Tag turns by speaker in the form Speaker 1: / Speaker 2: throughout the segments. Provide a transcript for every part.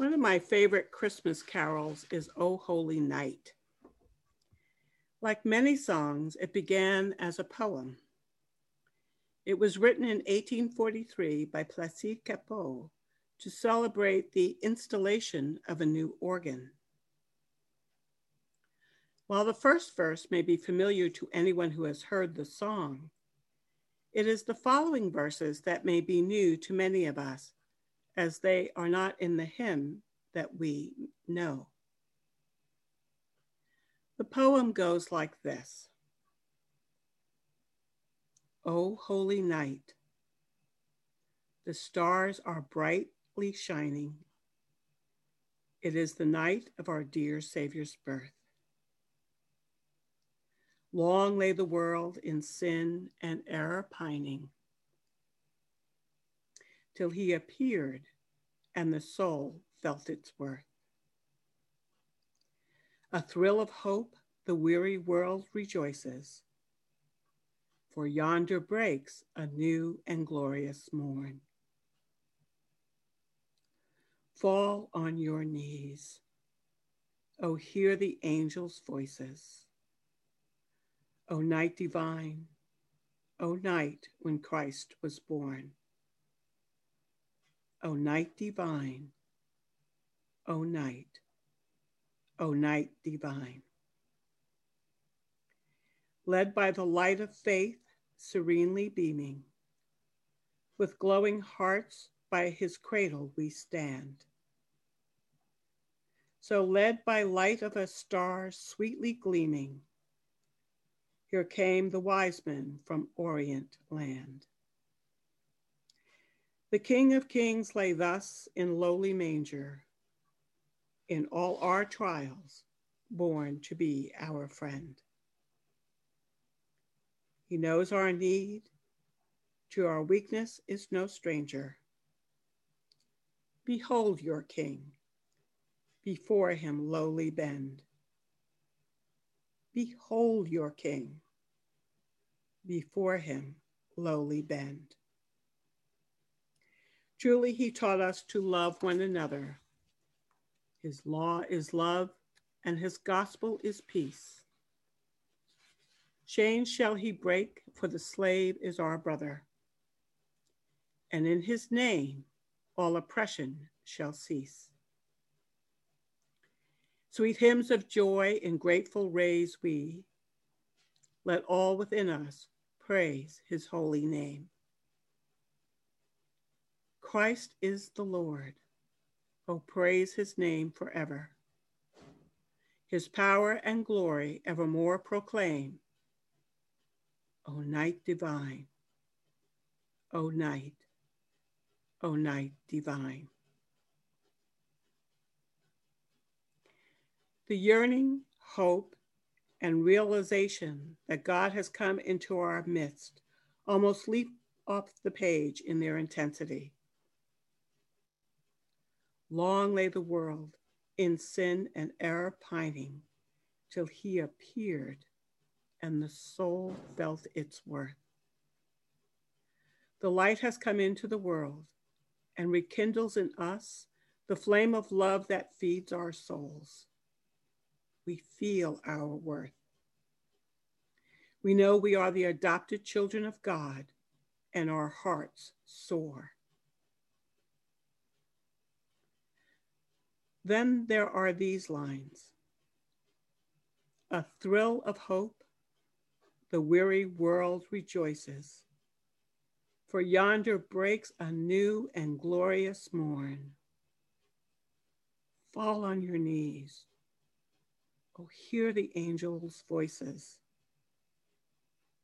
Speaker 1: One of my favorite Christmas carols is O Holy Night. Like many songs, it began as a poem. It was written in 1843 by Placide Cappeau to celebrate the installation of a new organ. While the first verse may be familiar to anyone who has heard the song, it is the following verses that may be new to many of us as they are not in the hymn that we know. The poem goes like this O holy night, the stars are brightly shining. It is the night of our dear Savior's birth. Long lay the world in sin and error pining till he appeared and the soul felt its worth. A thrill of hope, the weary world rejoices, for yonder breaks a new and glorious morn. Fall on your knees. Oh, hear the angels' voices. O night divine, O night when Christ was born. O night divine, O night, O night divine. Led by the light of faith, serenely beaming, with glowing hearts by his cradle we stand. So led by light of a star sweetly gleaming, here came the wise men from Orient land. The King of Kings lay thus in lowly manger, in all our trials, born to be our friend. He knows our need, to our weakness is no stranger. Behold your King, before him lowly bend. Behold your King, before him lowly bend. Truly, he taught us to love one another. His law is love, and his gospel is peace. Chains shall he break, for the slave is our brother. And in his name, all oppression shall cease. Sweet hymns of joy and grateful raise we. Let all within us praise his holy name. Christ is the Lord. Oh, praise his name forever. His power and glory evermore proclaim. O night divine, O night, O night divine. The yearning, hope, and realization that God has come into our midst almost leap off the page in their intensity. Long lay the world in sin and error pining till he appeared and the soul felt its worth. The light has come into the world and rekindles in us the flame of love that feeds our souls. We feel our worth. We know we are the adopted children of God and our hearts soar. Then there are these lines A thrill of hope, the weary world rejoices, for yonder breaks a new and glorious morn. Fall on your knees. Oh, hear the angels' voices.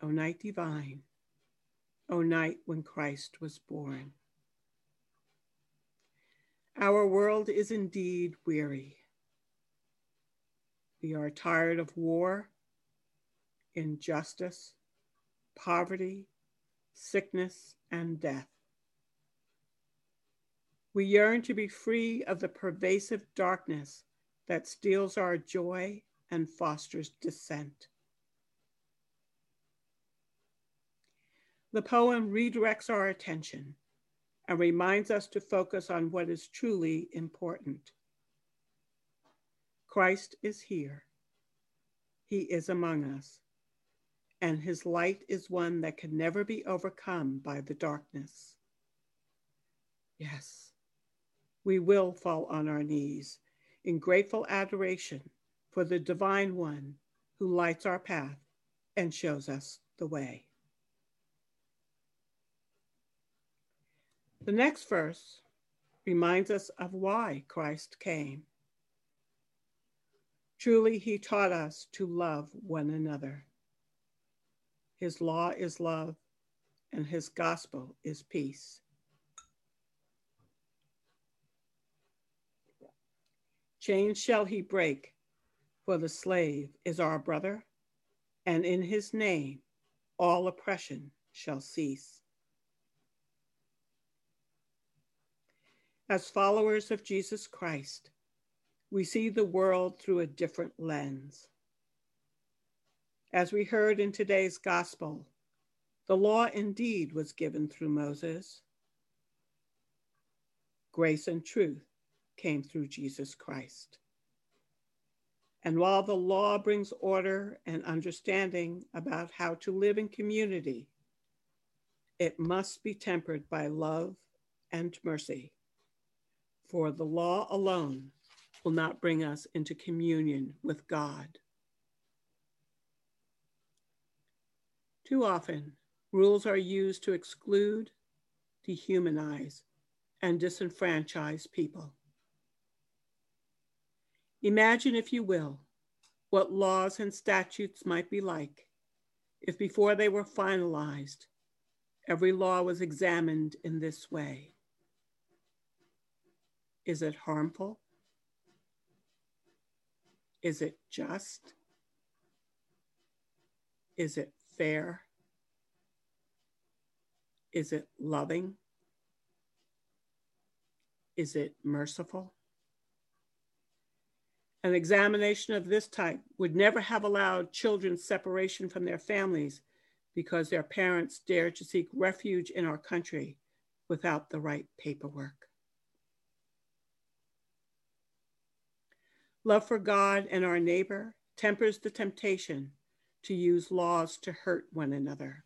Speaker 1: O night divine, O night when Christ was born. Our world is indeed weary. We are tired of war, injustice, poverty, sickness, and death. We yearn to be free of the pervasive darkness that steals our joy and fosters dissent. The poem redirects our attention and reminds us to focus on what is truly important. Christ is here. He is among us, and his light is one that can never be overcome by the darkness. Yes, we will fall on our knees in grateful adoration for the divine one who lights our path and shows us the way. The next verse reminds us of why Christ came. Truly, he taught us to love one another. His law is love, and his gospel is peace. Chains shall he break, for the slave is our brother, and in his name all oppression shall cease. As followers of Jesus Christ, we see the world through a different lens. As we heard in today's gospel, the law indeed was given through Moses. Grace and truth came through Jesus Christ. And while the law brings order and understanding about how to live in community, it must be tempered by love and mercy. For the law alone will not bring us into communion with God. Too often, rules are used to exclude, dehumanize, and disenfranchise people. Imagine, if you will, what laws and statutes might be like if before they were finalized, every law was examined in this way. Is it harmful? Is it just? Is it fair? Is it loving? Is it merciful? An examination of this type would never have allowed children separation from their families because their parents dared to seek refuge in our country without the right paperwork. Love for God and our neighbor tempers the temptation to use laws to hurt one another.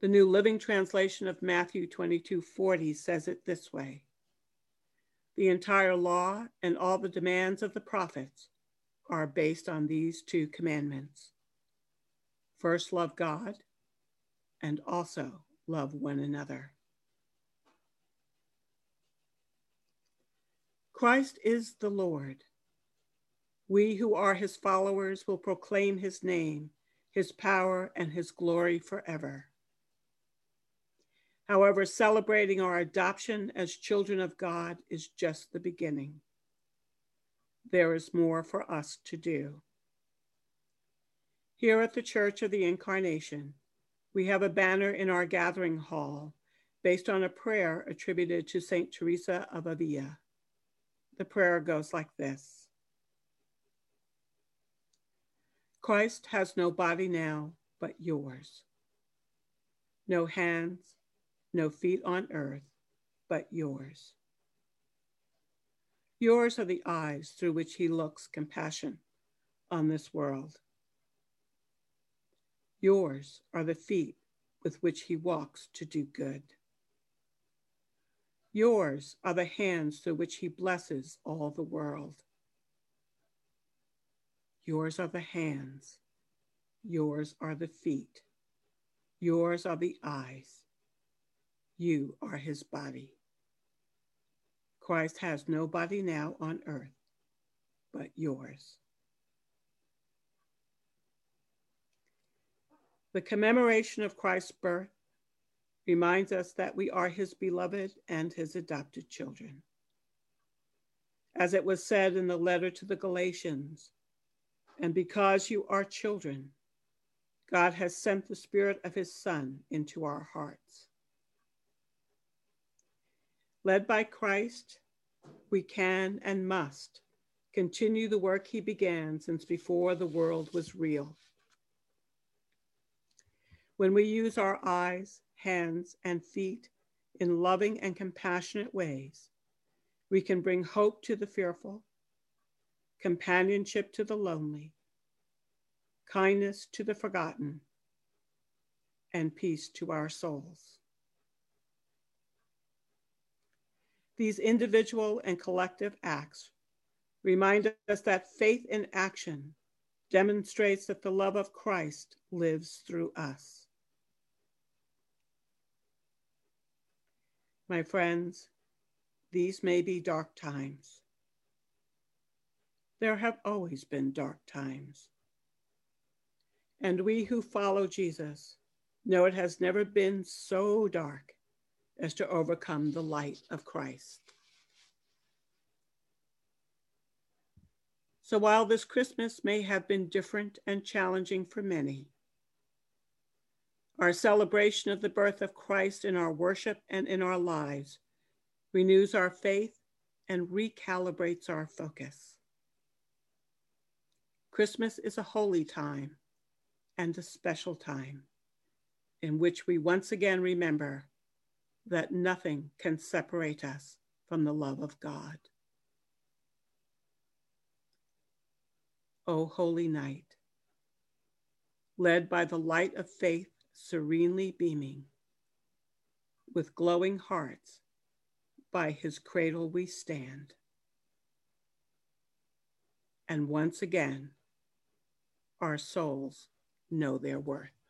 Speaker 1: The New Living Translation of Matthew 22 40 says it this way The entire law and all the demands of the prophets are based on these two commandments. First, love God, and also love one another. Christ is the Lord. We who are his followers will proclaim his name, his power, and his glory forever. However, celebrating our adoption as children of God is just the beginning. There is more for us to do. Here at the Church of the Incarnation, we have a banner in our gathering hall based on a prayer attributed to St. Teresa of Avila. The prayer goes like this Christ has no body now but yours, no hands, no feet on earth but yours. Yours are the eyes through which he looks compassion on this world. Yours are the feet with which he walks to do good. Yours are the hands through which he blesses all the world. Yours are the hands. Yours are the feet. Yours are the eyes. You are his body. Christ has no body now on earth but yours. The commemoration of Christ's birth reminds us that we are his beloved and his adopted children. As it was said in the letter to the Galatians, and because you are children, God has sent the Spirit of his Son into our hearts. Led by Christ, we can and must continue the work he began since before the world was real. When we use our eyes, hands, and feet in loving and compassionate ways, we can bring hope to the fearful, companionship to the lonely, kindness to the forgotten, and peace to our souls. These individual and collective acts remind us that faith in action demonstrates that the love of Christ lives through us. My friends, these may be dark times. There have always been dark times. And we who follow Jesus know it has never been so dark as to overcome the light of Christ. So while this Christmas may have been different and challenging for many, our celebration of the birth of Christ in our worship and in our lives renews our faith and recalibrates our focus. Christmas is a holy time and a special time in which we once again remember that nothing can separate us from the love of God. O holy night, led by the light of faith serenely beaming, with glowing hearts, by his cradle we stand. And once again, our souls know their worth.